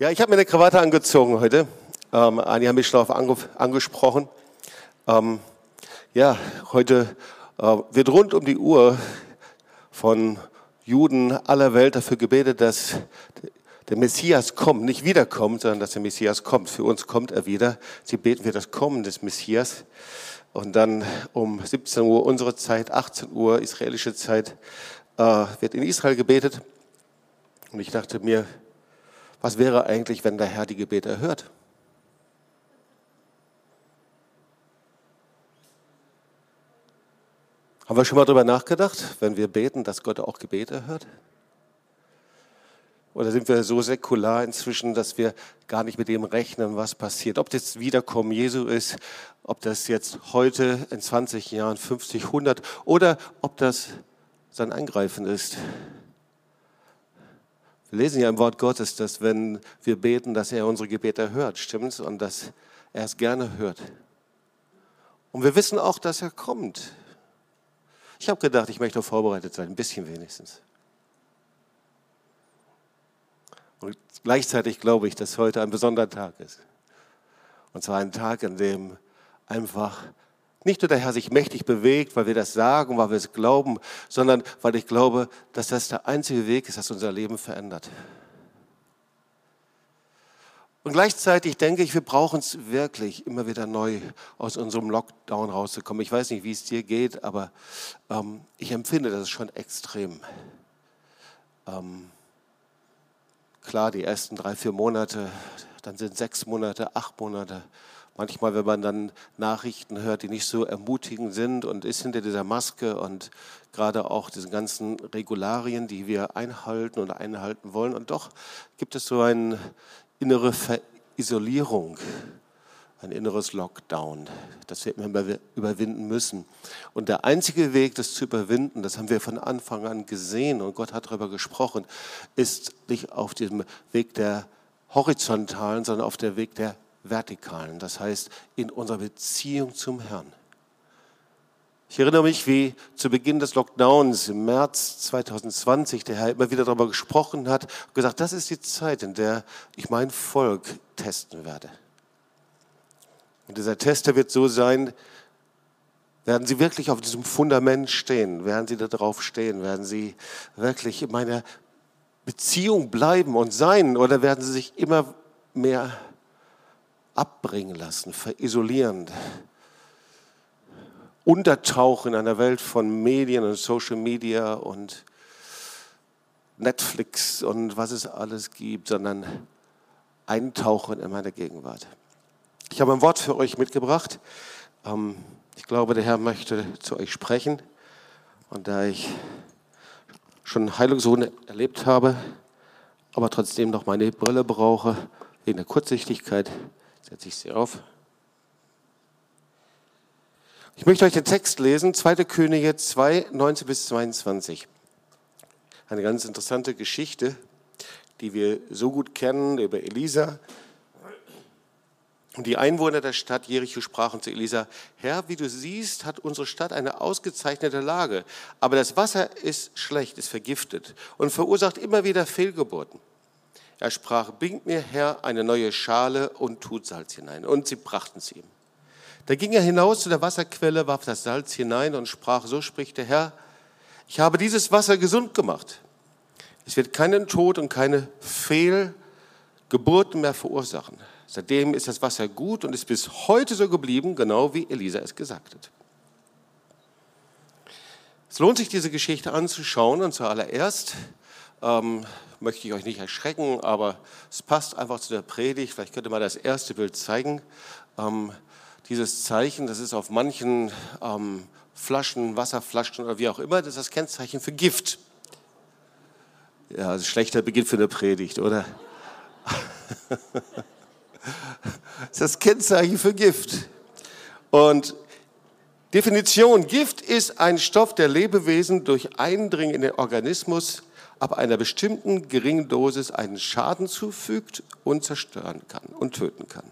Ja, ich habe mir eine Krawatte angezogen heute. Ähm, einige haben mich schon darauf angesprochen. Ähm, ja, heute äh, wird rund um die Uhr von Juden aller Welt dafür gebetet, dass der Messias kommt, nicht wiederkommt, sondern dass der Messias kommt. Für uns kommt er wieder. Sie beten für das Kommen des Messias. Und dann um 17 Uhr unsere Zeit, 18 Uhr israelische Zeit, äh, wird in Israel gebetet. Und ich dachte mir, was wäre eigentlich, wenn der Herr die Gebete erhört? Haben wir schon mal darüber nachgedacht, wenn wir beten, dass Gott auch Gebete erhört? Oder sind wir so säkular inzwischen, dass wir gar nicht mit dem rechnen, was passiert? Ob das Wiederkommen Jesu ist, ob das jetzt heute in 20 Jahren, 50, 100 oder ob das sein Eingreifen ist. Wir lesen ja im Wort Gottes, dass wenn wir beten, dass er unsere Gebete hört, stimmt's? Und dass er es gerne hört. Und wir wissen auch, dass er kommt. Ich habe gedacht, ich möchte vorbereitet sein, ein bisschen wenigstens. Und gleichzeitig glaube ich, dass heute ein besonderer Tag ist. Und zwar ein Tag, an dem einfach nicht nur der Herr sich mächtig bewegt, weil wir das sagen, weil wir es glauben, sondern weil ich glaube, dass das der einzige Weg ist, das unser Leben verändert. Und gleichzeitig denke ich, wir brauchen es wirklich immer wieder neu aus unserem Lockdown rauszukommen. Ich weiß nicht, wie es dir geht, aber ähm, ich empfinde das schon extrem. Ähm, klar, die ersten drei, vier Monate, dann sind sechs Monate, acht Monate, manchmal, wenn man dann Nachrichten hört, die nicht so ermutigend sind und ist hinter dieser Maske und gerade auch diesen ganzen Regularien, die wir einhalten und einhalten wollen. Und doch gibt es so eine innere Verisolierung, ein inneres Lockdown, das wir immer überwinden müssen. Und der einzige Weg, das zu überwinden, das haben wir von Anfang an gesehen und Gott hat darüber gesprochen, ist nicht auf dem Weg der horizontalen, sondern auf dem Weg der vertikalen, das heißt in unserer Beziehung zum Herrn. Ich erinnere mich, wie zu Beginn des Lockdowns im März 2020 der Herr immer wieder darüber gesprochen hat und gesagt, das ist die Zeit, in der ich mein Volk testen werde. Und dieser Tester wird so sein, werden sie wirklich auf diesem Fundament stehen? Werden sie da drauf stehen? Werden sie wirklich in meiner Beziehung bleiben und sein? Oder werden sie sich immer mehr abbringen lassen, verisolieren, untertauchen in einer Welt von Medien und Social Media und Netflix und was es alles gibt, sondern eintauchen in meine Gegenwart. Ich habe ein Wort für euch mitgebracht. Ähm, ich glaube, der Herr möchte zu euch sprechen. Und da ich schon Heilungssohn erlebt habe, aber trotzdem noch meine Brille brauche, wegen der Kurzsichtigkeit, setze ich sie auf. Ich möchte euch den Text lesen, 2. Könige 2, 19 bis 22. Eine ganz interessante Geschichte, die wir so gut kennen über Elisa. Und die Einwohner der Stadt Jericho sprachen zu Elisa, Herr, wie du siehst, hat unsere Stadt eine ausgezeichnete Lage, aber das Wasser ist schlecht, ist vergiftet und verursacht immer wieder Fehlgeburten. Er sprach, bringt mir Herr eine neue Schale und tut Salz hinein. Und sie brachten es ihm. Da ging er hinaus zu der Wasserquelle, warf das Salz hinein und sprach, so spricht der Herr, ich habe dieses Wasser gesund gemacht. Es wird keinen Tod und keine Fehlgeburten mehr verursachen. Seitdem ist das Wasser gut und ist bis heute so geblieben, genau wie Elisa es gesagt hat. Es lohnt sich, diese Geschichte anzuschauen und zuallererst ähm, möchte ich euch nicht erschrecken, aber es passt einfach zu der Predigt. Vielleicht könnte man das erste Bild zeigen. Ähm, dieses Zeichen, das ist auf manchen ähm, Flaschen, Wasserflaschen oder wie auch immer, das ist das Kennzeichen für Gift. Ja, also schlechter Beginn für eine Predigt, oder? das ist das Kennzeichen für Gift. Und Definition, Gift ist ein Stoff, der Lebewesen durch Eindringen in den Organismus ab einer bestimmten geringen Dosis einen Schaden zufügt und zerstören kann und töten kann.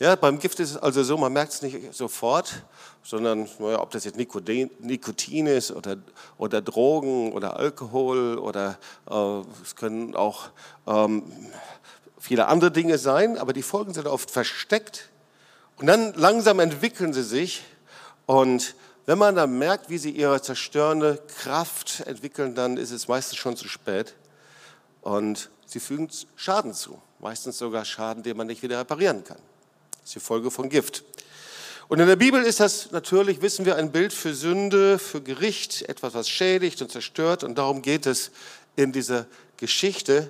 Ja, beim Gift ist es also so, man merkt es nicht sofort, sondern naja, ob das jetzt Nikotin ist oder, oder Drogen oder Alkohol oder äh, es können auch ähm, viele andere Dinge sein, aber die Folgen sind oft versteckt und dann langsam entwickeln sie sich und wenn man dann merkt, wie sie ihre zerstörende Kraft entwickeln, dann ist es meistens schon zu spät und sie fügen Schaden zu, meistens sogar Schaden, den man nicht wieder reparieren kann. Das ist die Folge von Gift. Und in der Bibel ist das natürlich, wissen wir, ein Bild für Sünde, für Gericht, etwas, was schädigt und zerstört. Und darum geht es in dieser Geschichte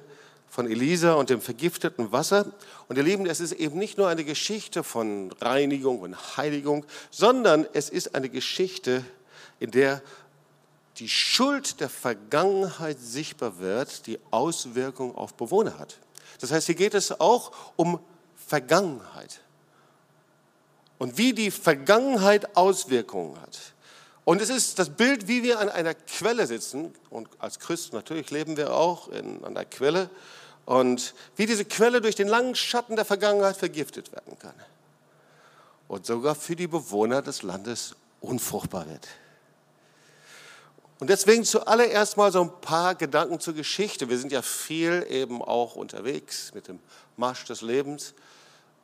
von Elisa und dem vergifteten Wasser. Und ihr Lieben, es ist eben nicht nur eine Geschichte von Reinigung und Heiligung, sondern es ist eine Geschichte, in der die Schuld der Vergangenheit sichtbar wird, die Auswirkungen auf Bewohner hat. Das heißt, hier geht es auch um Vergangenheit und wie die Vergangenheit Auswirkungen hat. Und es ist das Bild, wie wir an einer Quelle sitzen. Und als Christen natürlich leben wir auch in, an der Quelle. Und wie diese Quelle durch den langen Schatten der Vergangenheit vergiftet werden kann. Und sogar für die Bewohner des Landes unfruchtbar wird. Und deswegen zuallererst mal so ein paar Gedanken zur Geschichte. Wir sind ja viel eben auch unterwegs mit dem Marsch des Lebens.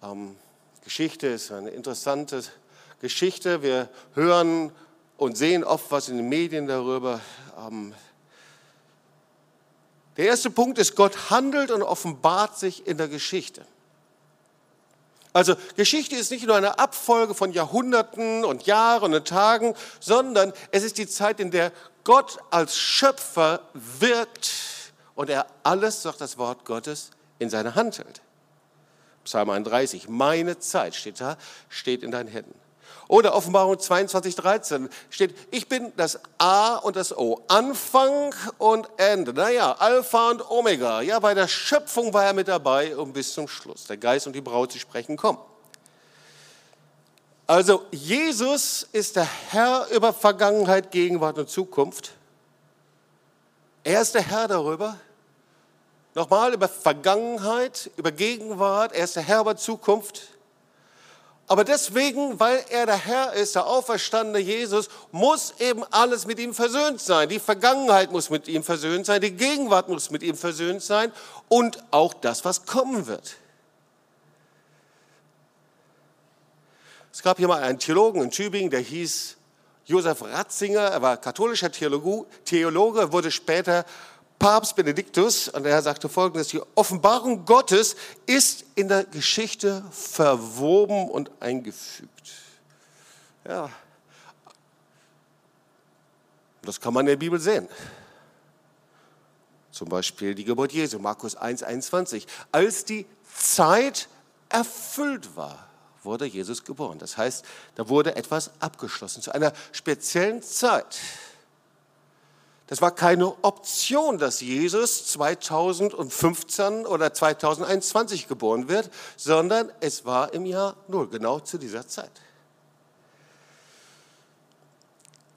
Ähm, Geschichte ist eine interessante Geschichte. Wir hören und sehen oft was in den Medien darüber. Ähm, der erste Punkt ist, Gott handelt und offenbart sich in der Geschichte. Also Geschichte ist nicht nur eine Abfolge von Jahrhunderten und Jahren und Tagen, sondern es ist die Zeit, in der Gott als Schöpfer wirkt und er alles, sagt das Wort Gottes, in seine Hand hält. Psalm 31, meine Zeit steht da, steht in deinen Händen. Oder Offenbarung 22, 13 steht, ich bin das A und das O, Anfang und Ende. Naja, Alpha und Omega. Ja, bei der Schöpfung war er mit dabei und bis zum Schluss. Der Geist und die Braut, sie sprechen, kommen. Also Jesus ist der Herr über Vergangenheit, Gegenwart und Zukunft. Er ist der Herr darüber. Nochmal über Vergangenheit, über Gegenwart, er ist der Herr über Zukunft. Aber deswegen, weil er der Herr ist, der auferstandene Jesus, muss eben alles mit ihm versöhnt sein. Die Vergangenheit muss mit ihm versöhnt sein, die Gegenwart muss mit ihm versöhnt sein und auch das, was kommen wird. Es gab hier mal einen Theologen in Tübingen, der hieß Josef Ratzinger, er war katholischer Theologe, wurde später Papst Benediktus, und er sagte folgendes, die Offenbarung Gottes ist in der Geschichte verwoben und eingefügt. Ja, das kann man in der Bibel sehen. Zum Beispiel die Geburt Jesu, Markus 1, 21. Als die Zeit erfüllt war, wurde Jesus geboren. Das heißt, da wurde etwas abgeschlossen zu einer speziellen Zeit. Das war keine Option, dass Jesus 2015 oder 2021 geboren wird, sondern es war im Jahr Null, genau zu dieser Zeit.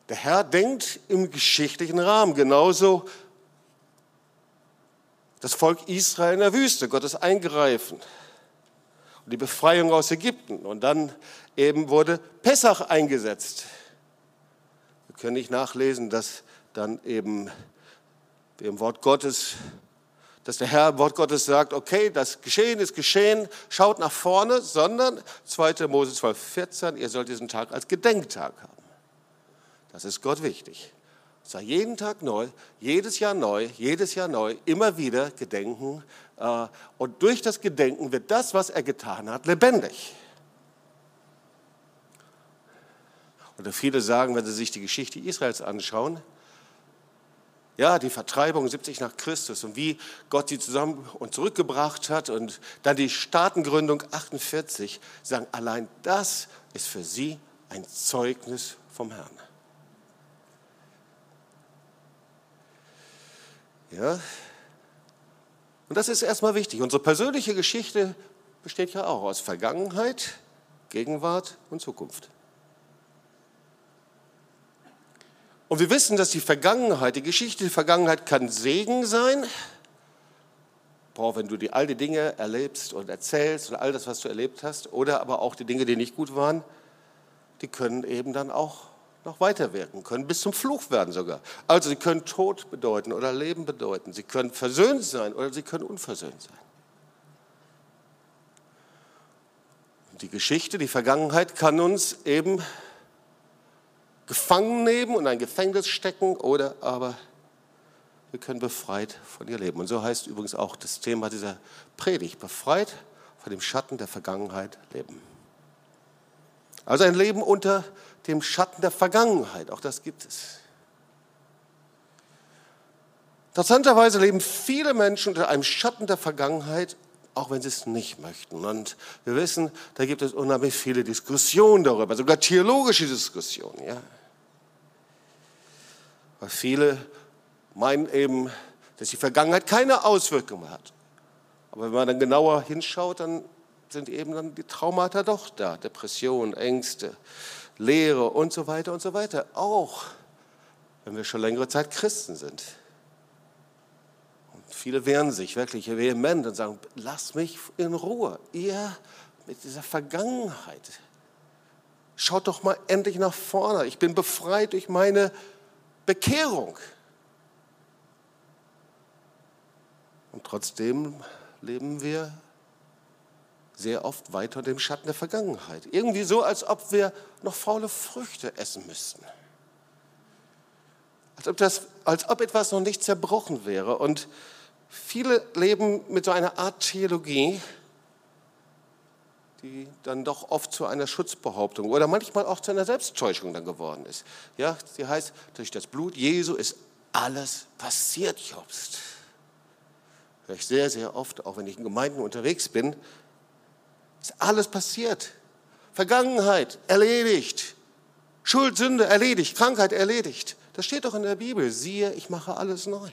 Der Herr denkt im geschichtlichen Rahmen genauso das Volk Israel in der Wüste, Gottes Eingreifen und die Befreiung aus Ägypten. Und dann eben wurde Pessach eingesetzt. Wir können nicht nachlesen, dass dann eben im Wort Gottes, dass der Herr im Wort Gottes sagt, okay, das Geschehen ist geschehen, schaut nach vorne, sondern 2. Mose 12, 14, ihr sollt diesen Tag als Gedenktag haben. Das ist Gott wichtig. Sei jeden Tag neu, jedes Jahr neu, jedes Jahr neu, immer wieder gedenken. Äh, und durch das Gedenken wird das, was er getan hat, lebendig. Oder viele sagen, wenn sie sich die Geschichte Israels anschauen, ja, die Vertreibung 70 nach Christus und wie Gott sie zusammen und zurückgebracht hat und dann die Staatengründung 48, sagen, allein das ist für sie ein Zeugnis vom Herrn. Ja, und das ist erstmal wichtig. Unsere persönliche Geschichte besteht ja auch aus Vergangenheit, Gegenwart und Zukunft. Und wir wissen, dass die Vergangenheit, die Geschichte der Vergangenheit kann Segen sein, boah, wenn du die, all die Dinge erlebst und erzählst und all das, was du erlebt hast, oder aber auch die Dinge, die nicht gut waren, die können eben dann auch noch weiterwirken, können bis zum Fluch werden sogar. Also sie können Tod bedeuten oder Leben bedeuten. Sie können versöhnt sein oder sie können unversöhnt sein. Die Geschichte, die Vergangenheit kann uns eben gefangen nehmen und ein Gefängnis stecken oder aber wir können befreit von ihr leben. Und so heißt übrigens auch das Thema dieser Predigt, befreit von dem Schatten der Vergangenheit leben. Also ein Leben unter dem Schatten der Vergangenheit, auch das gibt es. Interessanterweise leben viele Menschen unter einem Schatten der Vergangenheit auch wenn sie es nicht möchten. Und wir wissen, da gibt es unheimlich viele Diskussionen darüber, sogar theologische Diskussionen. Ja. Weil viele meinen eben, dass die Vergangenheit keine Auswirkungen hat. Aber wenn man dann genauer hinschaut, dann sind eben dann die Traumata doch da. Depressionen, Ängste, Leere und so weiter und so weiter. Auch wenn wir schon längere Zeit Christen sind. Viele wehren sich wirklich vehement und sagen, lass mich in Ruhe. Ihr mit dieser Vergangenheit. Schaut doch mal endlich nach vorne. Ich bin befreit durch meine Bekehrung. Und trotzdem leben wir sehr oft weiter dem Schatten der Vergangenheit. Irgendwie so, als ob wir noch faule Früchte essen müssten. Als ob, das, als ob etwas noch nicht zerbrochen wäre. Und Viele leben mit so einer Art Theologie, die dann doch oft zu einer Schutzbehauptung oder manchmal auch zu einer Selbsttäuschung dann geworden ist. Ja, sie heißt, durch das Blut Jesu ist alles passiert, Jobst. Höre ich sehr, sehr oft, auch wenn ich in Gemeinden unterwegs bin, ist alles passiert. Vergangenheit erledigt. Schuld, Sünde erledigt. Krankheit erledigt. Das steht doch in der Bibel. Siehe, ich mache alles neu.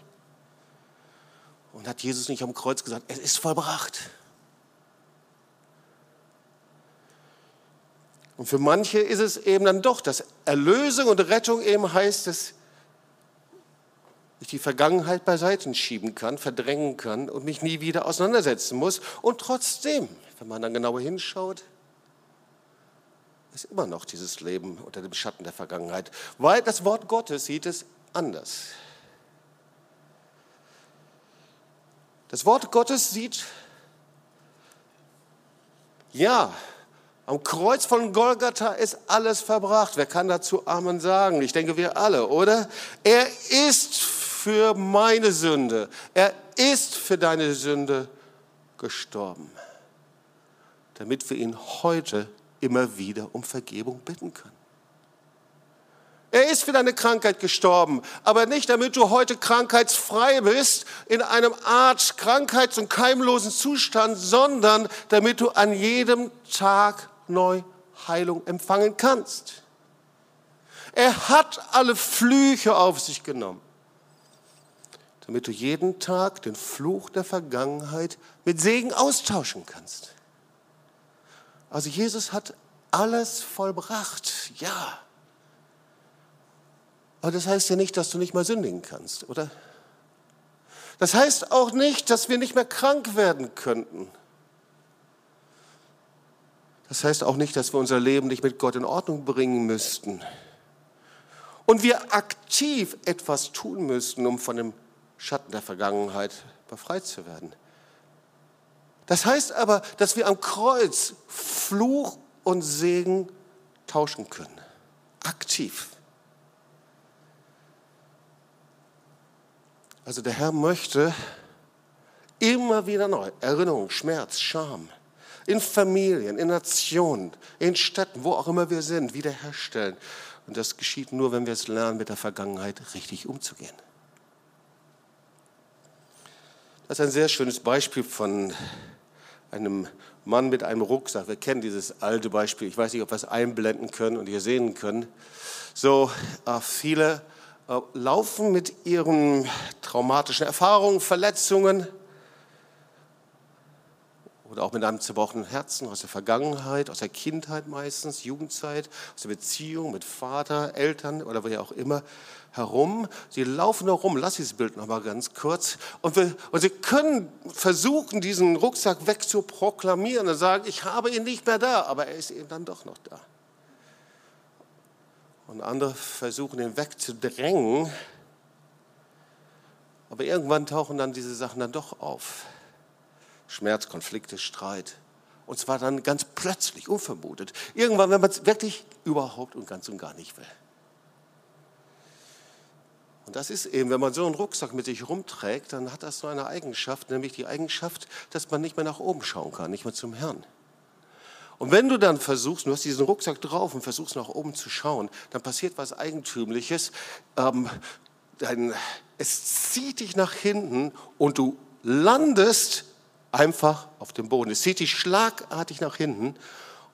Und hat Jesus nicht am Kreuz gesagt, es ist vollbracht. Und für manche ist es eben dann doch, dass Erlösung und Rettung eben heißt, dass ich die Vergangenheit beiseite schieben kann, verdrängen kann und mich nie wieder auseinandersetzen muss. Und trotzdem, wenn man dann genauer hinschaut, ist immer noch dieses Leben unter dem Schatten der Vergangenheit, weil das Wort Gottes sieht es anders. Das Wort Gottes sieht, ja, am Kreuz von Golgatha ist alles verbracht. Wer kann dazu Amen sagen? Ich denke, wir alle, oder? Er ist für meine Sünde, er ist für deine Sünde gestorben, damit wir ihn heute immer wieder um Vergebung bitten können. Er ist für deine Krankheit gestorben, aber nicht damit du heute krankheitsfrei bist, in einem Art krankheits- und keimlosen Zustand, sondern damit du an jedem Tag neu Heilung empfangen kannst. Er hat alle Flüche auf sich genommen, damit du jeden Tag den Fluch der Vergangenheit mit Segen austauschen kannst. Also Jesus hat alles vollbracht, ja. Aber das heißt ja nicht, dass du nicht mal sündigen kannst, oder? Das heißt auch nicht, dass wir nicht mehr krank werden könnten. Das heißt auch nicht, dass wir unser Leben nicht mit Gott in Ordnung bringen müssten. Und wir aktiv etwas tun müssten, um von dem Schatten der Vergangenheit befreit zu werden. Das heißt aber, dass wir am Kreuz Fluch und Segen tauschen können. Aktiv. Also der Herr möchte immer wieder neu Erinnerung, Schmerz, Scham in Familien, in Nationen, in Städten, wo auch immer wir sind, wiederherstellen. Und das geschieht nur, wenn wir es lernen, mit der Vergangenheit richtig umzugehen. Das ist ein sehr schönes Beispiel von einem Mann mit einem Rucksack. Wir kennen dieses alte Beispiel. Ich weiß nicht, ob wir es einblenden können und hier sehen können. So, äh, viele äh, laufen mit ihren traumatischen Erfahrungen, Verletzungen oder auch mit einem zerbrochenen Herzen aus der Vergangenheit, aus der Kindheit meistens, Jugendzeit, aus der Beziehung mit Vater, Eltern oder wer auch immer herum. Sie laufen herum, lass dieses Bild noch mal ganz kurz. Und, wir, und sie können versuchen, diesen Rucksack wegzuproklamieren und sagen, ich habe ihn nicht mehr da, aber er ist eben dann doch noch da. Und andere versuchen, ihn wegzudrängen. Aber irgendwann tauchen dann diese Sachen dann doch auf. Schmerz, Konflikte, Streit. Und zwar dann ganz plötzlich, unvermutet. Irgendwann, wenn man es wirklich überhaupt und ganz und gar nicht will. Und das ist eben, wenn man so einen Rucksack mit sich rumträgt, dann hat das so eine Eigenschaft, nämlich die Eigenschaft, dass man nicht mehr nach oben schauen kann, nicht mehr zum Herrn. Und wenn du dann versuchst, du hast diesen Rucksack drauf und versuchst nach oben zu schauen, dann passiert was Eigentümliches. Ähm, dann, es zieht dich nach hinten und du landest einfach auf dem Boden. Es zieht dich schlagartig nach hinten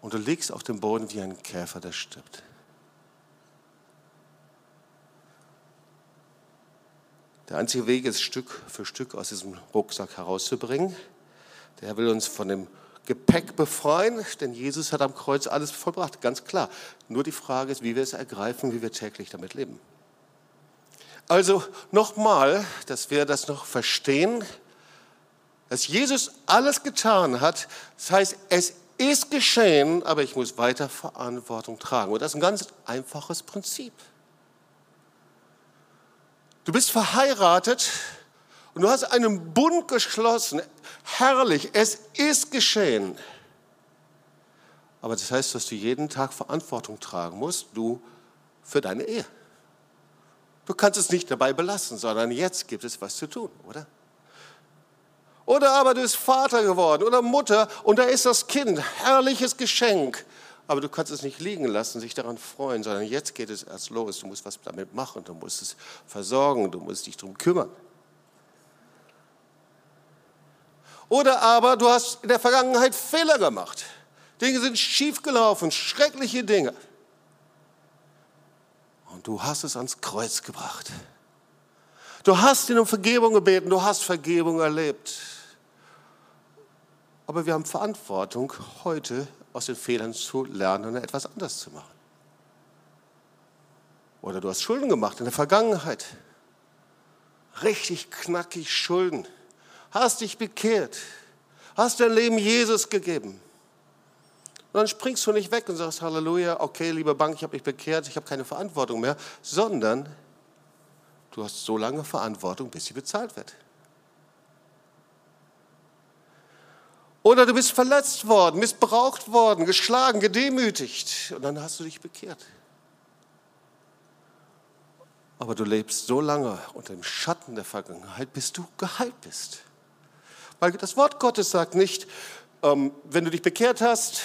und du liegst auf dem Boden wie ein Käfer, der stirbt. Der einzige Weg ist, Stück für Stück aus diesem Rucksack herauszubringen. Der Herr will uns von dem Gepäck befreien, denn Jesus hat am Kreuz alles vollbracht, ganz klar. Nur die Frage ist, wie wir es ergreifen, wie wir täglich damit leben. Also nochmal, dass wir das noch verstehen, dass Jesus alles getan hat. Das heißt, es ist geschehen, aber ich muss weiter Verantwortung tragen. Und das ist ein ganz einfaches Prinzip. Du bist verheiratet und du hast einen Bund geschlossen. Herrlich, es ist geschehen. Aber das heißt, dass du jeden Tag Verantwortung tragen musst, du für deine Ehe. Du kannst es nicht dabei belassen, sondern jetzt gibt es was zu tun, oder? Oder aber du bist Vater geworden oder Mutter und da ist das Kind, herrliches Geschenk. Aber du kannst es nicht liegen lassen, sich daran freuen, sondern jetzt geht es erst los. Du musst was damit machen, du musst es versorgen, du musst dich darum kümmern. Oder aber du hast in der Vergangenheit Fehler gemacht. Dinge sind schiefgelaufen, schreckliche Dinge. Und du hast es ans Kreuz gebracht. Du hast ihn um Vergebung gebeten, du hast Vergebung erlebt. Aber wir haben Verantwortung, heute aus den Fehlern zu lernen und etwas anders zu machen. Oder du hast Schulden gemacht in der Vergangenheit. Richtig knackig Schulden. Hast dich bekehrt. Hast dein Leben Jesus gegeben. Und dann springst du nicht weg und sagst, Halleluja, okay, liebe Bank, ich habe mich bekehrt, ich habe keine Verantwortung mehr, sondern du hast so lange Verantwortung, bis sie bezahlt wird. Oder du bist verletzt worden, missbraucht worden, geschlagen, gedemütigt und dann hast du dich bekehrt. Aber du lebst so lange unter dem Schatten der Vergangenheit, bis du geheilt bist. Weil das Wort Gottes sagt nicht, ähm, wenn du dich bekehrt hast,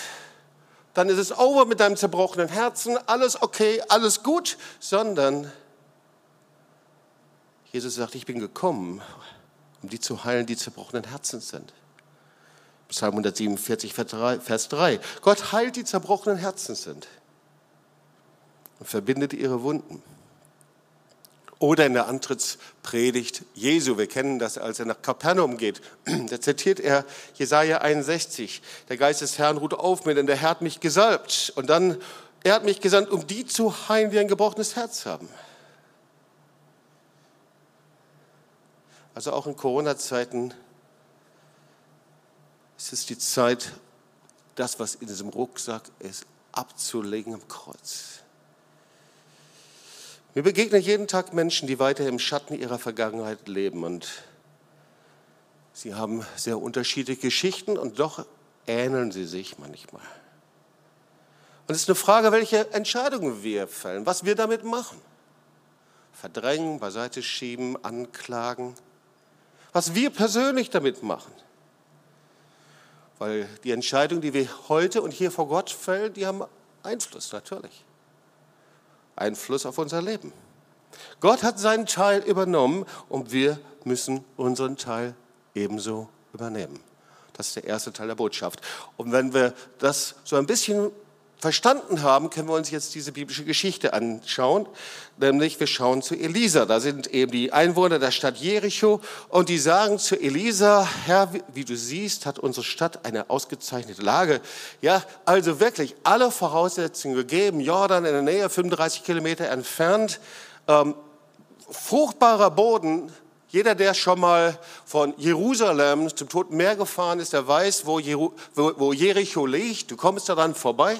dann ist es over mit deinem zerbrochenen Herzen, alles okay, alles gut, sondern Jesus sagt, ich bin gekommen, um die zu heilen, die zerbrochenen Herzen sind. Psalm 147, Vers 3. Gott heilt die zerbrochenen Herzen sind und verbindet ihre Wunden. Oder in der Antrittspredigt Jesu, wir kennen das, als er nach Kapernaum geht, da zitiert er Jesaja 61. Der Geist des Herrn ruht auf mir, denn der Herr hat mich gesalbt. Und dann, er hat mich gesandt, um die zu heilen, die ein gebrochenes Herz haben. Also auch in Corona-Zeiten es ist die Zeit, das, was in diesem Rucksack ist, abzulegen am Kreuz. Mir begegnen jeden Tag Menschen, die weiter im Schatten ihrer Vergangenheit leben und sie haben sehr unterschiedliche Geschichten und doch ähneln sie sich manchmal. Und es ist eine Frage, welche Entscheidungen wir fällen, was wir damit machen. Verdrängen, beiseite schieben, anklagen. Was wir persönlich damit machen. Weil die Entscheidungen, die wir heute und hier vor Gott fällen, die haben Einfluss, natürlich. Einfluss auf unser Leben. Gott hat seinen Teil übernommen und wir müssen unseren Teil ebenso übernehmen. Das ist der erste Teil der Botschaft. Und wenn wir das so ein bisschen verstanden haben, können wir uns jetzt diese biblische Geschichte anschauen. Nämlich wir schauen zu Elisa. Da sind eben die Einwohner der Stadt Jericho und die sagen zu Elisa, Herr, wie du siehst, hat unsere Stadt eine ausgezeichnete Lage. Ja, also wirklich alle Voraussetzungen gegeben. Jordan in der Nähe, 35 Kilometer entfernt. Ähm, fruchtbarer Boden, jeder, der schon mal von Jerusalem zum Toten Meer gefahren ist, der weiß, wo, Jericho liegt. Du kommst daran vorbei.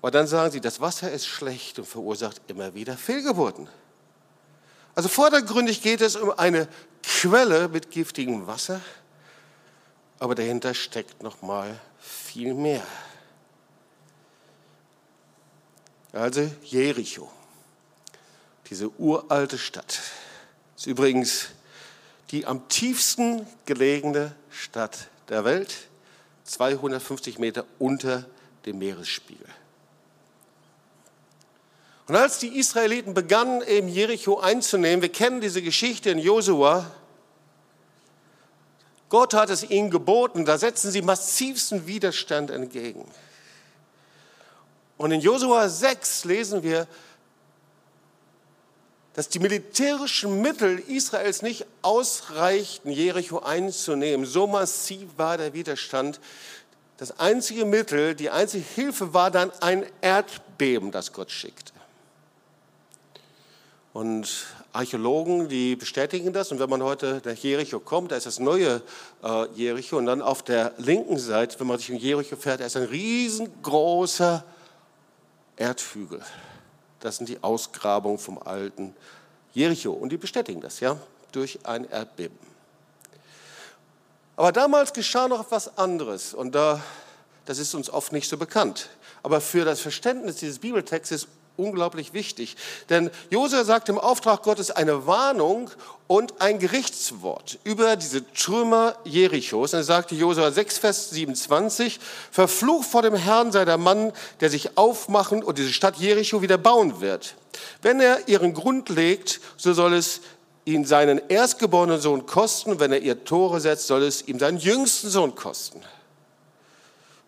Aber dann sagen sie, das Wasser ist schlecht und verursacht immer wieder Fehlgeburten. Also vordergründig geht es um eine Quelle mit giftigem Wasser, aber dahinter steckt noch mal viel mehr. Also Jericho, diese uralte Stadt, ist übrigens die am tiefsten gelegene Stadt der Welt, 250 Meter unter dem Meeresspiegel. Und als die Israeliten begannen, eben Jericho einzunehmen, wir kennen diese Geschichte in Josua, Gott hat es ihnen geboten, da setzen sie massivsten Widerstand entgegen. Und in Josua 6 lesen wir, dass die militärischen Mittel Israels nicht ausreichten, Jericho einzunehmen. So massiv war der Widerstand. Das einzige Mittel, die einzige Hilfe war dann ein Erdbeben, das Gott schickte. Und Archäologen, die bestätigen das. Und wenn man heute nach Jericho kommt, da ist das neue äh, Jericho. Und dann auf der linken Seite, wenn man sich in Jericho fährt, da ist ein riesengroßer Erdhügel. Das sind die Ausgrabungen vom alten Jericho. Und die bestätigen das, ja, durch ein Erdbeben. Aber damals geschah noch etwas anderes. Und da, das ist uns oft nicht so bekannt. Aber für das Verständnis dieses Bibeltextes unglaublich wichtig. Denn Josua sagt im Auftrag Gottes eine Warnung und ein Gerichtswort über diese Trümmer Jerichos. Und er sagte Josua 6, Vers 27, verflucht vor dem Herrn sei der Mann, der sich aufmachen und diese Stadt Jericho wieder bauen wird. Wenn er ihren Grund legt, so soll es ihn seinen erstgeborenen Sohn kosten. Wenn er ihr Tore setzt, soll es ihm seinen jüngsten Sohn kosten.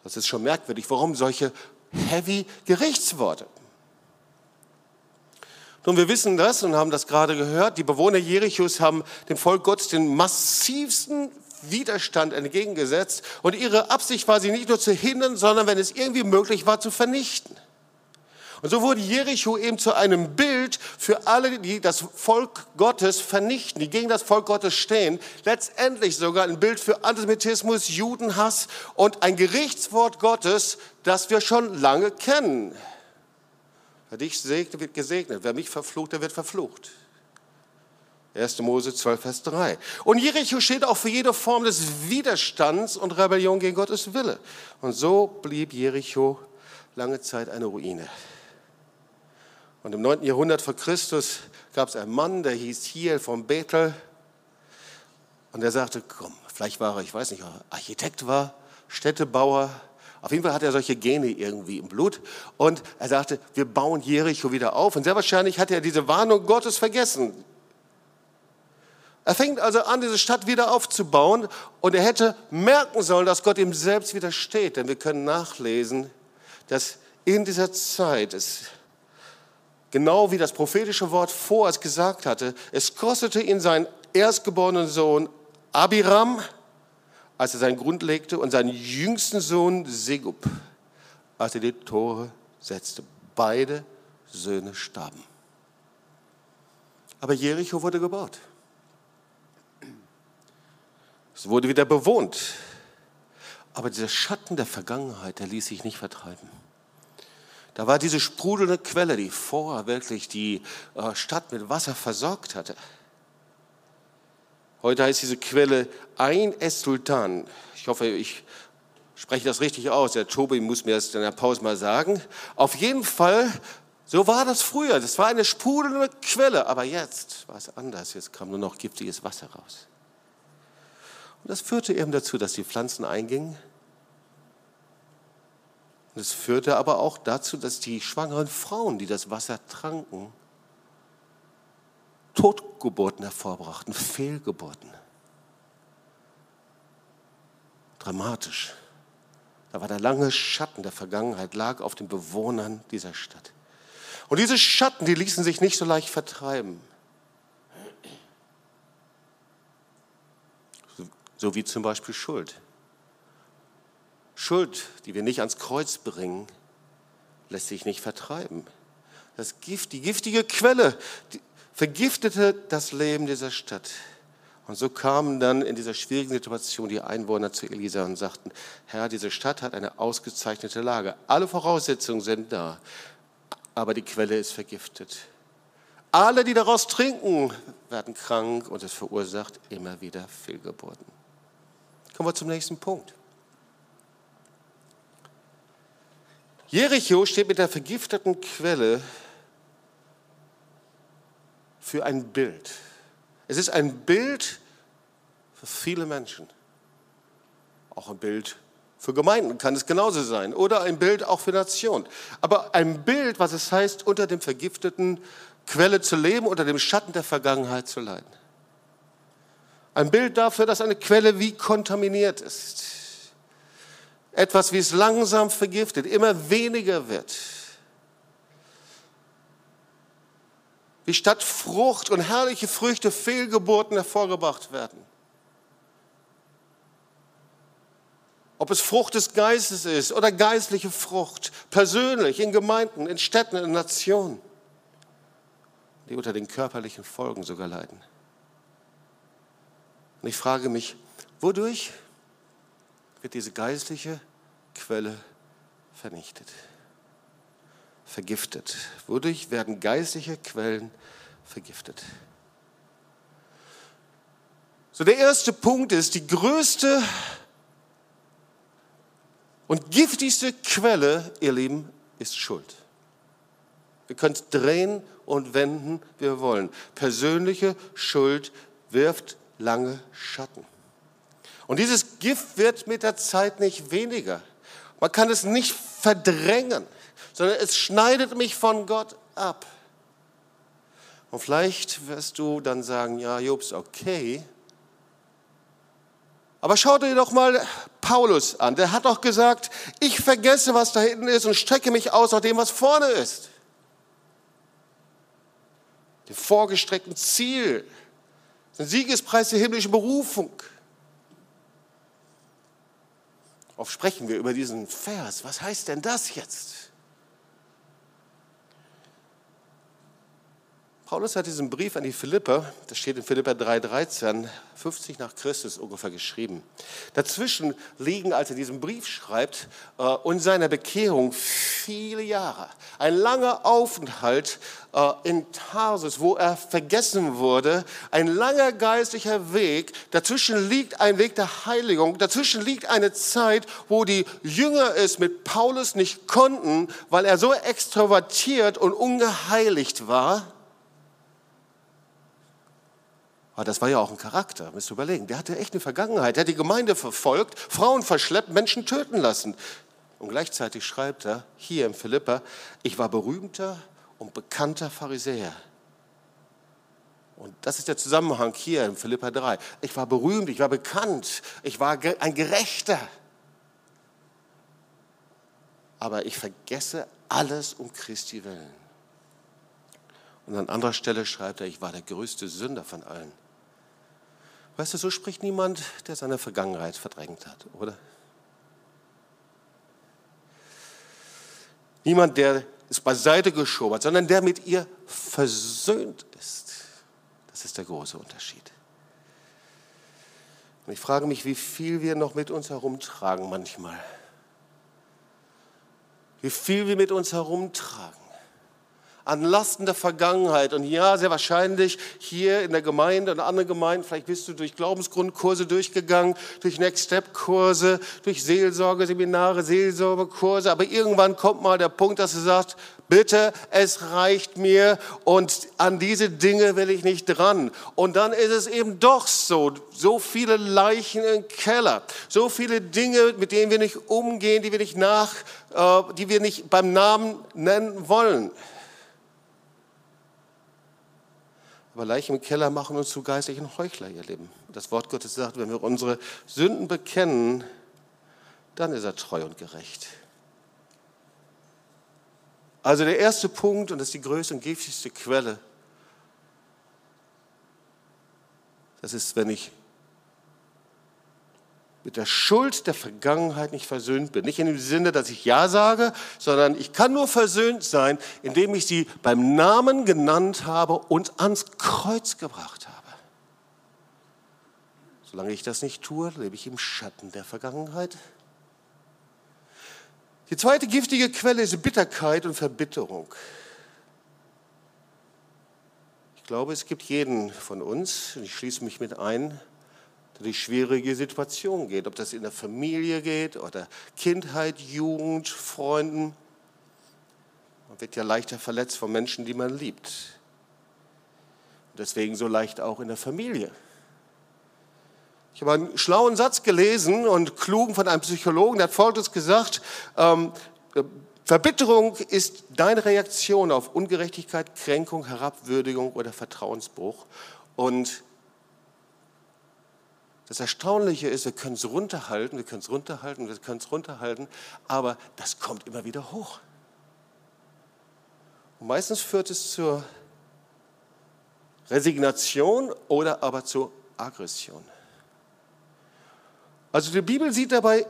Das ist schon merkwürdig. Warum solche heavy Gerichtsworte? Nun, wir wissen das und haben das gerade gehört. Die Bewohner Jerichos haben dem Volk Gottes den massivsten Widerstand entgegengesetzt. Und ihre Absicht war, sie nicht nur zu hindern, sondern, wenn es irgendwie möglich war, zu vernichten. Und so wurde Jericho eben zu einem Bild für alle, die das Volk Gottes vernichten, die gegen das Volk Gottes stehen. Letztendlich sogar ein Bild für Antisemitismus, Judenhass und ein Gerichtswort Gottes, das wir schon lange kennen. Wer dich segnet, wird gesegnet. Wer mich verflucht, der wird verflucht. 1. Mose 12, Vers 3. Und Jericho steht auch für jede Form des Widerstands und Rebellion gegen Gottes Wille. Und so blieb Jericho lange Zeit eine Ruine. Und im 9. Jahrhundert vor Christus gab es einen Mann, der hieß Hiel von Bethel. Und er sagte, komm, vielleicht war er, ich weiß nicht, Architekt war, Städtebauer, auf jeden Fall hat er solche Gene irgendwie im Blut. Und er sagte, wir bauen Jericho wieder auf. Und sehr wahrscheinlich hat er diese Warnung Gottes vergessen. Er fängt also an, diese Stadt wieder aufzubauen. Und er hätte merken sollen, dass Gott ihm selbst widersteht. Denn wir können nachlesen, dass in dieser Zeit es genau wie das prophetische Wort vor es gesagt hatte, es kostete ihn seinen erstgeborenen Sohn Abiram, als er seinen Grund legte, und seinen jüngsten Sohn Segub, als er die Tore setzte. Beide Söhne starben. Aber Jericho wurde gebaut. Es wurde wieder bewohnt. Aber dieser Schatten der Vergangenheit, der ließ sich nicht vertreiben. Da war diese sprudelnde Quelle, die vorher wirklich die äh, Stadt mit Wasser versorgt hatte. Heute heißt diese Quelle Ein Es-Sultan. Ich hoffe, ich spreche das richtig aus. Der Tobi muss mir das in der Pause mal sagen. Auf jeden Fall, so war das früher. Das war eine sprudelnde Quelle. Aber jetzt war es anders. Jetzt kam nur noch giftiges Wasser raus. Und das führte eben dazu, dass die Pflanzen eingingen. Und es führte aber auch dazu, dass die schwangeren Frauen, die das Wasser tranken, Totgeburten hervorbrachten, Fehlgeburten. Dramatisch. Da war der lange Schatten der Vergangenheit, lag auf den Bewohnern dieser Stadt. Und diese Schatten, die ließen sich nicht so leicht vertreiben. So wie zum Beispiel Schuld. Schuld, die wir nicht ans Kreuz bringen, lässt sich nicht vertreiben. Das Gift, die giftige Quelle, die vergiftete das Leben dieser Stadt. Und so kamen dann in dieser schwierigen Situation die Einwohner zu Elisa und sagten, Herr, diese Stadt hat eine ausgezeichnete Lage. Alle Voraussetzungen sind da, aber die Quelle ist vergiftet. Alle, die daraus trinken, werden krank und es verursacht immer wieder Fehlgeburten. Kommen wir zum nächsten Punkt. Jericho steht mit der vergifteten Quelle für ein Bild. Es ist ein Bild für viele Menschen. Auch ein Bild für Gemeinden kann es genauso sein. Oder ein Bild auch für Nationen. Aber ein Bild, was es heißt, unter dem vergifteten Quelle zu leben, unter dem Schatten der Vergangenheit zu leiden. Ein Bild dafür, dass eine Quelle wie kontaminiert ist. Etwas, wie es langsam vergiftet, immer weniger wird. Wie statt Frucht und herrliche Früchte Fehlgeburten hervorgebracht werden. Ob es Frucht des Geistes ist oder geistliche Frucht, persönlich, in Gemeinden, in Städten, in Nationen, die unter den körperlichen Folgen sogar leiden. Und ich frage mich, wodurch wird diese geistliche Quelle vernichtet? Vergiftet. Wodurch werden geistliche Quellen vergiftet? So, der erste Punkt ist, die größte und giftigste Quelle, ihr Lieben, ist Schuld. Wir können es drehen und wenden, wie wir wollen. Persönliche Schuld wirft lange Schatten. Und dieses Gift wird mit der Zeit nicht weniger. Man kann es nicht verdrängen sondern es schneidet mich von Gott ab. Und vielleicht wirst du dann sagen, ja, Jobs, okay. Aber schau dir doch mal Paulus an. Der hat doch gesagt, ich vergesse, was da hinten ist und strecke mich aus nach dem, was vorne ist. Dem vorgestreckten Ziel, den Siegespreis der himmlischen Berufung. Oft sprechen wir über diesen Vers. Was heißt denn das jetzt? Paulus hat diesen Brief an die Philipper, das steht in Philipper 3,13, 50 nach Christus ungefähr geschrieben. Dazwischen liegen, als er diesen Brief schreibt, äh, und seiner Bekehrung viele Jahre. Ein langer Aufenthalt äh, in Tarsus, wo er vergessen wurde. Ein langer geistlicher Weg. Dazwischen liegt ein Weg der Heiligung. Dazwischen liegt eine Zeit, wo die Jünger es mit Paulus nicht konnten, weil er so extrovertiert und ungeheiligt war aber das war ja auch ein Charakter, müsst ihr überlegen. Der hatte echt eine Vergangenheit. Der hat die Gemeinde verfolgt, Frauen verschleppt, Menschen töten lassen. Und gleichzeitig schreibt er hier im Philippa, ich war berühmter und bekannter Pharisäer. Und das ist der Zusammenhang hier in Philippa 3. Ich war berühmt, ich war bekannt, ich war ein Gerechter. Aber ich vergesse alles um Christi willen. Und an anderer Stelle schreibt er, ich war der größte Sünder von allen. Weißt du, so spricht niemand, der seine Vergangenheit verdrängt hat, oder? Niemand, der es beiseite geschoben hat, sondern der mit ihr versöhnt ist. Das ist der große Unterschied. Und ich frage mich, wie viel wir noch mit uns herumtragen manchmal. Wie viel wir mit uns herumtragen an Lasten der Vergangenheit. Und ja, sehr wahrscheinlich hier in der Gemeinde und anderen Gemeinden, vielleicht bist du durch Glaubensgrundkurse durchgegangen, durch Next Step Kurse, durch Seelsorgeseminare, Seelsorgekurse. Aber irgendwann kommt mal der Punkt, dass du sagst, bitte, es reicht mir und an diese Dinge will ich nicht dran. Und dann ist es eben doch so, so viele Leichen im Keller, so viele Dinge, mit denen wir nicht umgehen, die wir nicht nach, äh, die wir nicht beim Namen nennen wollen. Aber Leichen im Keller machen uns zu geistlichen Heuchler, ihr Lieben. Das Wort Gottes sagt, wenn wir unsere Sünden bekennen, dann ist er treu und gerecht. Also der erste Punkt, und das ist die größte und giftigste Quelle, das ist, wenn ich mit der Schuld der Vergangenheit nicht versöhnt bin. Nicht in dem Sinne, dass ich Ja sage, sondern ich kann nur versöhnt sein, indem ich sie beim Namen genannt habe und ans Kreuz gebracht habe. Solange ich das nicht tue, lebe ich im Schatten der Vergangenheit. Die zweite giftige Quelle ist Bitterkeit und Verbitterung. Ich glaube, es gibt jeden von uns, und ich schließe mich mit ein, durch schwierige Situationen geht, ob das in der Familie geht oder Kindheit, Jugend, Freunden. Man wird ja leichter verletzt von Menschen, die man liebt. deswegen so leicht auch in der Familie. Ich habe einen schlauen Satz gelesen und klugen von einem Psychologen, der hat Folgendes gesagt, ähm, Verbitterung ist deine Reaktion auf Ungerechtigkeit, Kränkung, Herabwürdigung oder Vertrauensbruch. Und das Erstaunliche ist, wir können es runterhalten, wir können es runterhalten, wir können es runterhalten, aber das kommt immer wieder hoch. Und meistens führt es zur Resignation oder aber zur Aggression. Also die Bibel sieht dabei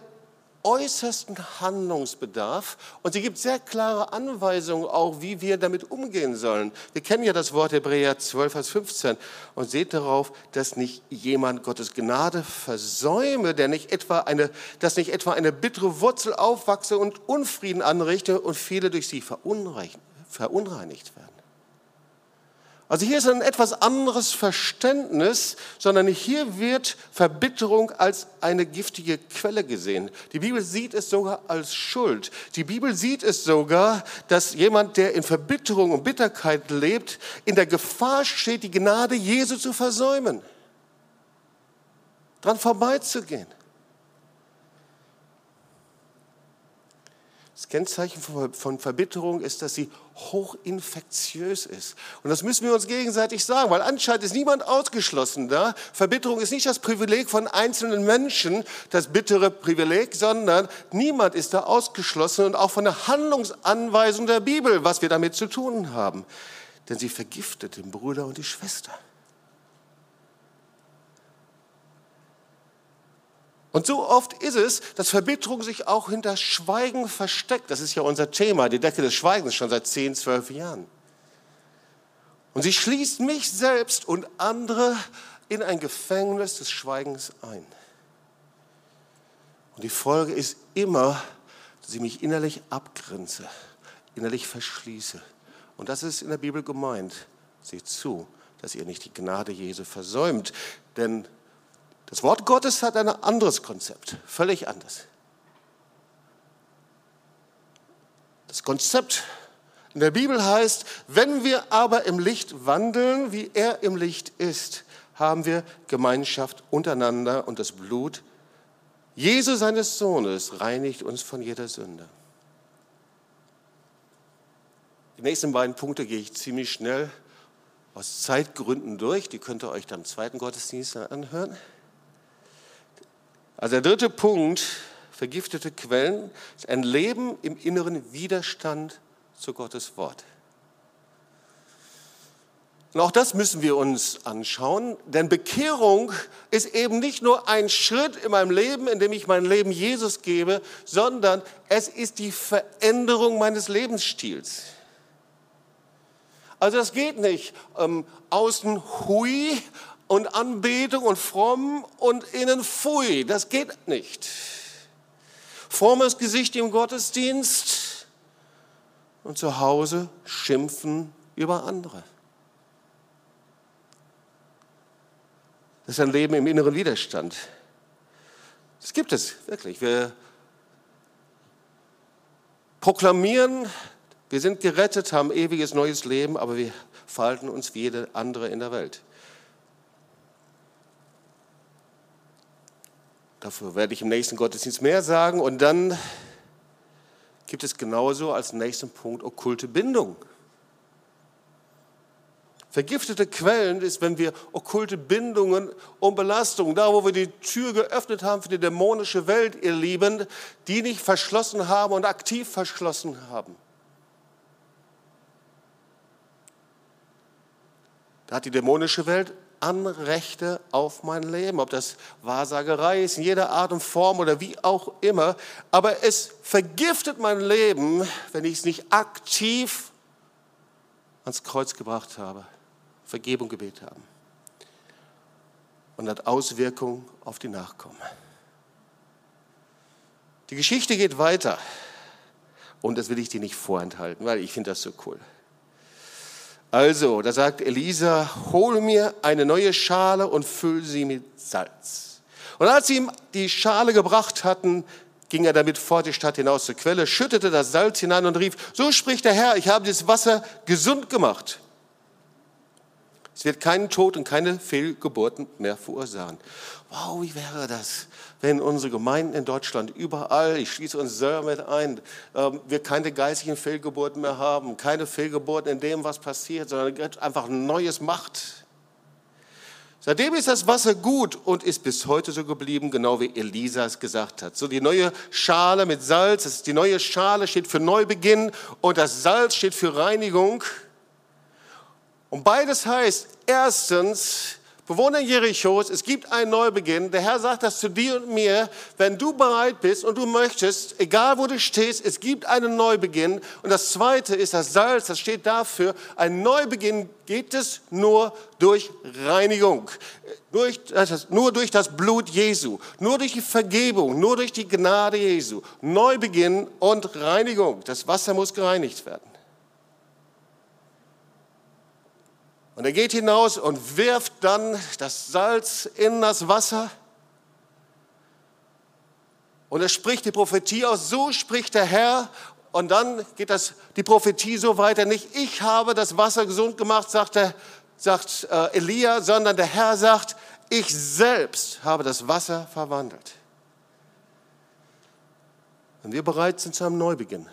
äußersten Handlungsbedarf und sie gibt sehr klare Anweisungen auch, wie wir damit umgehen sollen. Wir kennen ja das Wort Hebräer 12, Vers 15 und seht darauf, dass nicht jemand Gottes Gnade versäume, der nicht etwa eine, dass nicht etwa eine bittere Wurzel aufwachse und Unfrieden anrichte und viele durch sie verunreinigt werden. Also hier ist ein etwas anderes Verständnis, sondern hier wird Verbitterung als eine giftige Quelle gesehen. Die Bibel sieht es sogar als Schuld. Die Bibel sieht es sogar, dass jemand, der in Verbitterung und Bitterkeit lebt, in der Gefahr steht, die Gnade Jesu zu versäumen, dran vorbeizugehen. Das Kennzeichen von Verbitterung ist, dass sie hochinfektiös ist. Und das müssen wir uns gegenseitig sagen, weil anscheinend ist niemand ausgeschlossen da. Verbitterung ist nicht das Privileg von einzelnen Menschen, das bittere Privileg, sondern niemand ist da ausgeschlossen und auch von der Handlungsanweisung der Bibel, was wir damit zu tun haben. Denn sie vergiftet den Bruder und die Schwester. Und so oft ist es, dass Verbitterung sich auch hinter Schweigen versteckt. Das ist ja unser Thema, die Decke des Schweigens schon seit 10, 12 Jahren. Und sie schließt mich selbst und andere in ein Gefängnis des Schweigens ein. Und die Folge ist immer, dass ich mich innerlich abgrenze, innerlich verschließe. Und das ist in der Bibel gemeint. Seht zu, dass ihr nicht die Gnade Jesu versäumt. Denn das Wort Gottes hat ein anderes Konzept, völlig anders. Das Konzept in der Bibel heißt, wenn wir aber im Licht wandeln, wie er im Licht ist, haben wir Gemeinschaft untereinander und das Blut Jesu seines Sohnes reinigt uns von jeder Sünde. Die nächsten beiden Punkte gehe ich ziemlich schnell aus Zeitgründen durch. Die könnt ihr euch dann im zweiten Gottesdienst anhören. Also der dritte Punkt, vergiftete Quellen, ist ein Leben im inneren Widerstand zu Gottes Wort. Und auch das müssen wir uns anschauen, denn Bekehrung ist eben nicht nur ein Schritt in meinem Leben, in dem ich mein Leben Jesus gebe, sondern es ist die Veränderung meines Lebensstils. Also das geht nicht ähm, außen hui und Anbetung und fromm und innen pfui. Das geht nicht. Frommes Gesicht im Gottesdienst und zu Hause schimpfen über andere. Das ist ein Leben im inneren Widerstand. Das gibt es wirklich. Wir proklamieren, wir sind gerettet, haben ewiges neues Leben, aber wir verhalten uns wie jede andere in der Welt. Dafür werde ich im nächsten Gottesdienst mehr sagen. Und dann gibt es genauso als nächsten Punkt okkulte Bindung. Vergiftete Quellen ist, wenn wir okkulte Bindungen und Belastungen, da wo wir die Tür geöffnet haben für die dämonische Welt, ihr Lieben, die nicht verschlossen haben und aktiv verschlossen haben. Da hat die dämonische Welt Anrechte auf mein Leben, ob das Wahrsagerei ist, in jeder Art und Form oder wie auch immer. Aber es vergiftet mein Leben, wenn ich es nicht aktiv ans Kreuz gebracht habe. Vergebung gebeten haben. Und hat Auswirkungen auf die Nachkommen. Die Geschichte geht weiter. Und das will ich dir nicht vorenthalten, weil ich finde das so cool. Also, da sagt Elisa, hol mir eine neue Schale und füll sie mit Salz. Und als sie ihm die Schale gebracht hatten, ging er damit vor die Stadt hinaus zur Quelle, schüttete das Salz hinein und rief, so spricht der Herr, ich habe dieses Wasser gesund gemacht. Es wird keinen Tod und keine Fehlgeburten mehr verursachen. Wow, wie wäre das, wenn unsere Gemeinden in Deutschland überall, ich schließe uns selber mit ein, ähm, wir keine geistigen Fehlgeburten mehr haben, keine Fehlgeburten in dem, was passiert, sondern einfach Neues macht. Seitdem ist das Wasser gut und ist bis heute so geblieben, genau wie Elisa es gesagt hat. So die neue Schale mit Salz, die neue Schale steht für Neubeginn und das Salz steht für Reinigung. Und beides heißt, erstens, Bewohner Jerichos, es gibt einen Neubeginn. Der Herr sagt das zu dir und mir, wenn du bereit bist und du möchtest, egal wo du stehst, es gibt einen Neubeginn. Und das Zweite ist das Salz, das steht dafür, ein Neubeginn geht es nur durch Reinigung, durch, nur durch das Blut Jesu, nur durch die Vergebung, nur durch die Gnade Jesu. Neubeginn und Reinigung. Das Wasser muss gereinigt werden. Und er geht hinaus und wirft dann das Salz in das Wasser. Und er spricht die Prophetie aus, so spricht der Herr. Und dann geht das, die Prophetie so weiter, nicht ich habe das Wasser gesund gemacht, sagt, der, sagt äh, Elia, sondern der Herr sagt, ich selbst habe das Wasser verwandelt. Wenn wir bereit sind zu einem Neubeginn,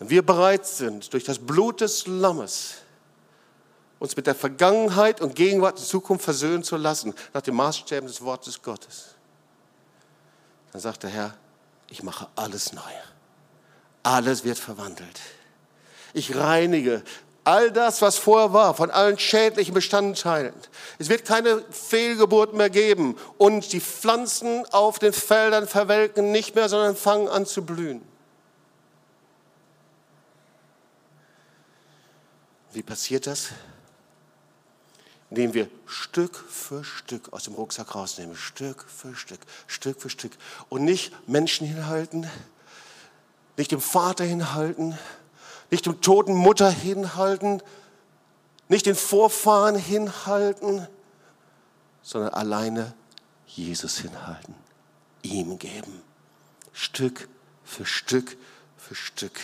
wenn wir bereit sind, durch das Blut des Lammes uns mit der Vergangenheit und Gegenwart und Zukunft versöhnen zu lassen, nach dem Maßstäben des Wortes Gottes. Dann sagt der Herr, ich mache alles neu. Alles wird verwandelt. Ich reinige all das, was vorher war, von allen schädlichen Bestandteilen. Es wird keine Fehlgeburt mehr geben und die Pflanzen auf den Feldern verwelken nicht mehr, sondern fangen an zu blühen. Wie passiert das? Indem wir Stück für Stück aus dem Rucksack rausnehmen. Stück für Stück, Stück für Stück. Und nicht Menschen hinhalten, nicht dem Vater hinhalten, nicht dem toten Mutter hinhalten, nicht den Vorfahren hinhalten, sondern alleine Jesus hinhalten, ihm geben. Stück für Stück für Stück.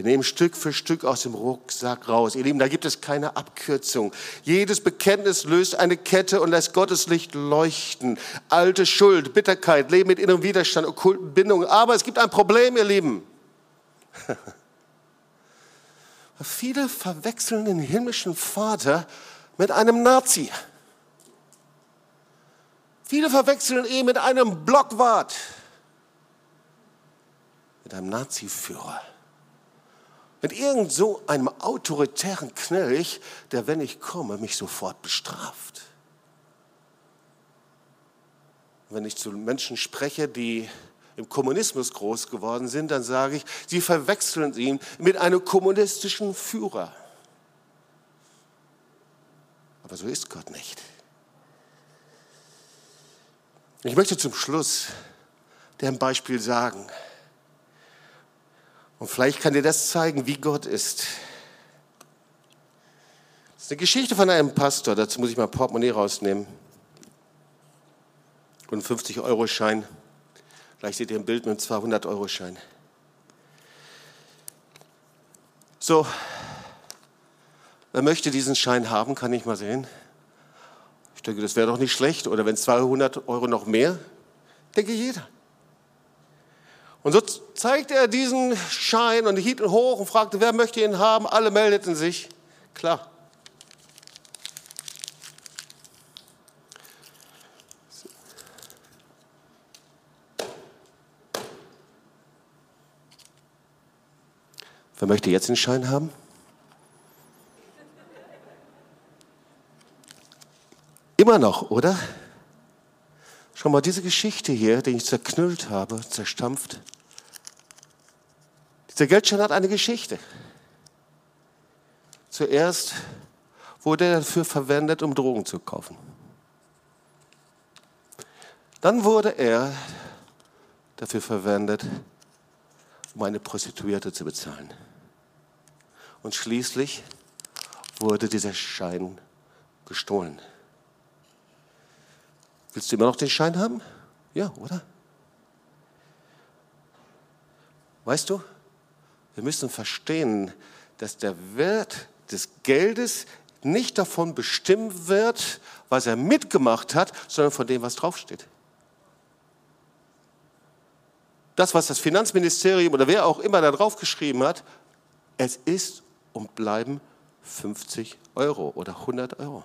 Wir nehmen Stück für Stück aus dem Rucksack raus. Ihr Lieben, da gibt es keine Abkürzung. Jedes Bekenntnis löst eine Kette und lässt Gottes Licht leuchten. Alte Schuld, Bitterkeit, Leben mit innerem Widerstand, okkulten Bindungen. Aber es gibt ein Problem, ihr Lieben. Viele verwechseln den himmlischen Vater mit einem Nazi. Viele verwechseln ihn mit einem Blockwart, mit einem Nazi-Führer mit irgend so einem autoritären Knirch, der, wenn ich komme, mich sofort bestraft. Wenn ich zu Menschen spreche, die im Kommunismus groß geworden sind, dann sage ich, sie verwechseln ihn mit einem kommunistischen Führer. Aber so ist Gott nicht. Ich möchte zum Schluss ein Beispiel sagen. Und vielleicht kann dir das zeigen, wie Gott ist. Das ist eine Geschichte von einem Pastor. Dazu muss ich mal Portemonnaie rausnehmen. Und einen 50-Euro-Schein. Vielleicht seht ihr ein Bild mit einem 200-Euro-Schein. So, wer möchte diesen Schein haben, kann ich mal sehen. Ich denke, das wäre doch nicht schlecht. Oder wenn 200 Euro noch mehr, denke jeder. Und so zeigte er diesen Schein und hielt ihn hoch und fragte, wer möchte ihn haben? Alle meldeten sich. Klar. Wer möchte jetzt den Schein haben? Immer noch, oder? Schau mal, diese Geschichte hier, die ich zerknüllt habe, zerstampft. Dieser Geldschein hat eine Geschichte. Zuerst wurde er dafür verwendet, um Drogen zu kaufen. Dann wurde er dafür verwendet, um eine Prostituierte zu bezahlen. Und schließlich wurde dieser Schein gestohlen. Willst du immer noch den Schein haben? Ja, oder? Weißt du, wir müssen verstehen, dass der Wert des Geldes nicht davon bestimmt wird, was er mitgemacht hat, sondern von dem, was draufsteht. Das, was das Finanzministerium oder wer auch immer da draufgeschrieben hat, es ist und bleiben 50 Euro oder 100 Euro.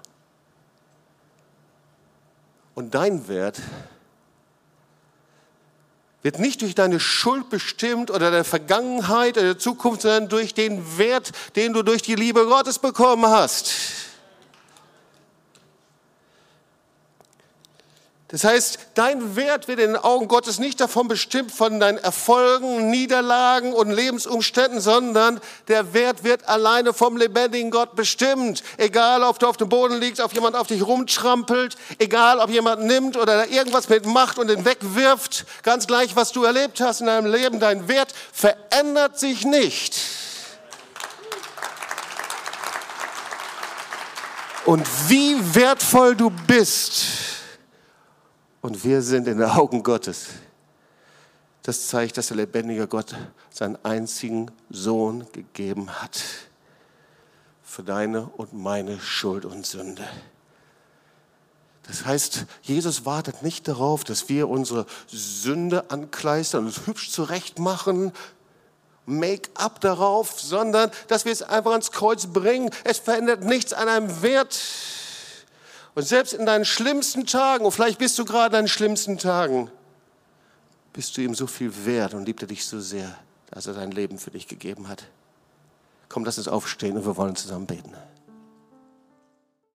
Und dein Wert wird nicht durch deine Schuld bestimmt oder deine Vergangenheit oder der Zukunft, sondern durch den Wert, den du durch die Liebe Gottes bekommen hast. Das heißt, dein Wert wird in den Augen Gottes nicht davon bestimmt von deinen Erfolgen, Niederlagen und Lebensumständen, sondern der Wert wird alleine vom lebendigen Gott bestimmt. Egal, ob du auf dem Boden liegst, ob jemand auf dich rumtrampelt, egal, ob jemand nimmt oder irgendwas mitmacht und den wegwirft, ganz gleich, was du erlebt hast in deinem Leben, dein Wert verändert sich nicht. Und wie wertvoll du bist, und wir sind in den Augen Gottes. Das zeigt, dass der lebendige Gott seinen einzigen Sohn gegeben hat für deine und meine Schuld und Sünde. Das heißt, Jesus wartet nicht darauf, dass wir unsere Sünde ankleistern und uns hübsch zurechtmachen, Make-up darauf, sondern dass wir es einfach ans Kreuz bringen. Es verändert nichts an einem Wert und selbst in deinen schlimmsten Tagen, und vielleicht bist du gerade in deinen schlimmsten Tagen, bist du ihm so viel wert und liebt er dich so sehr, dass er sein Leben für dich gegeben hat. Komm, lass uns aufstehen und wir wollen zusammen beten.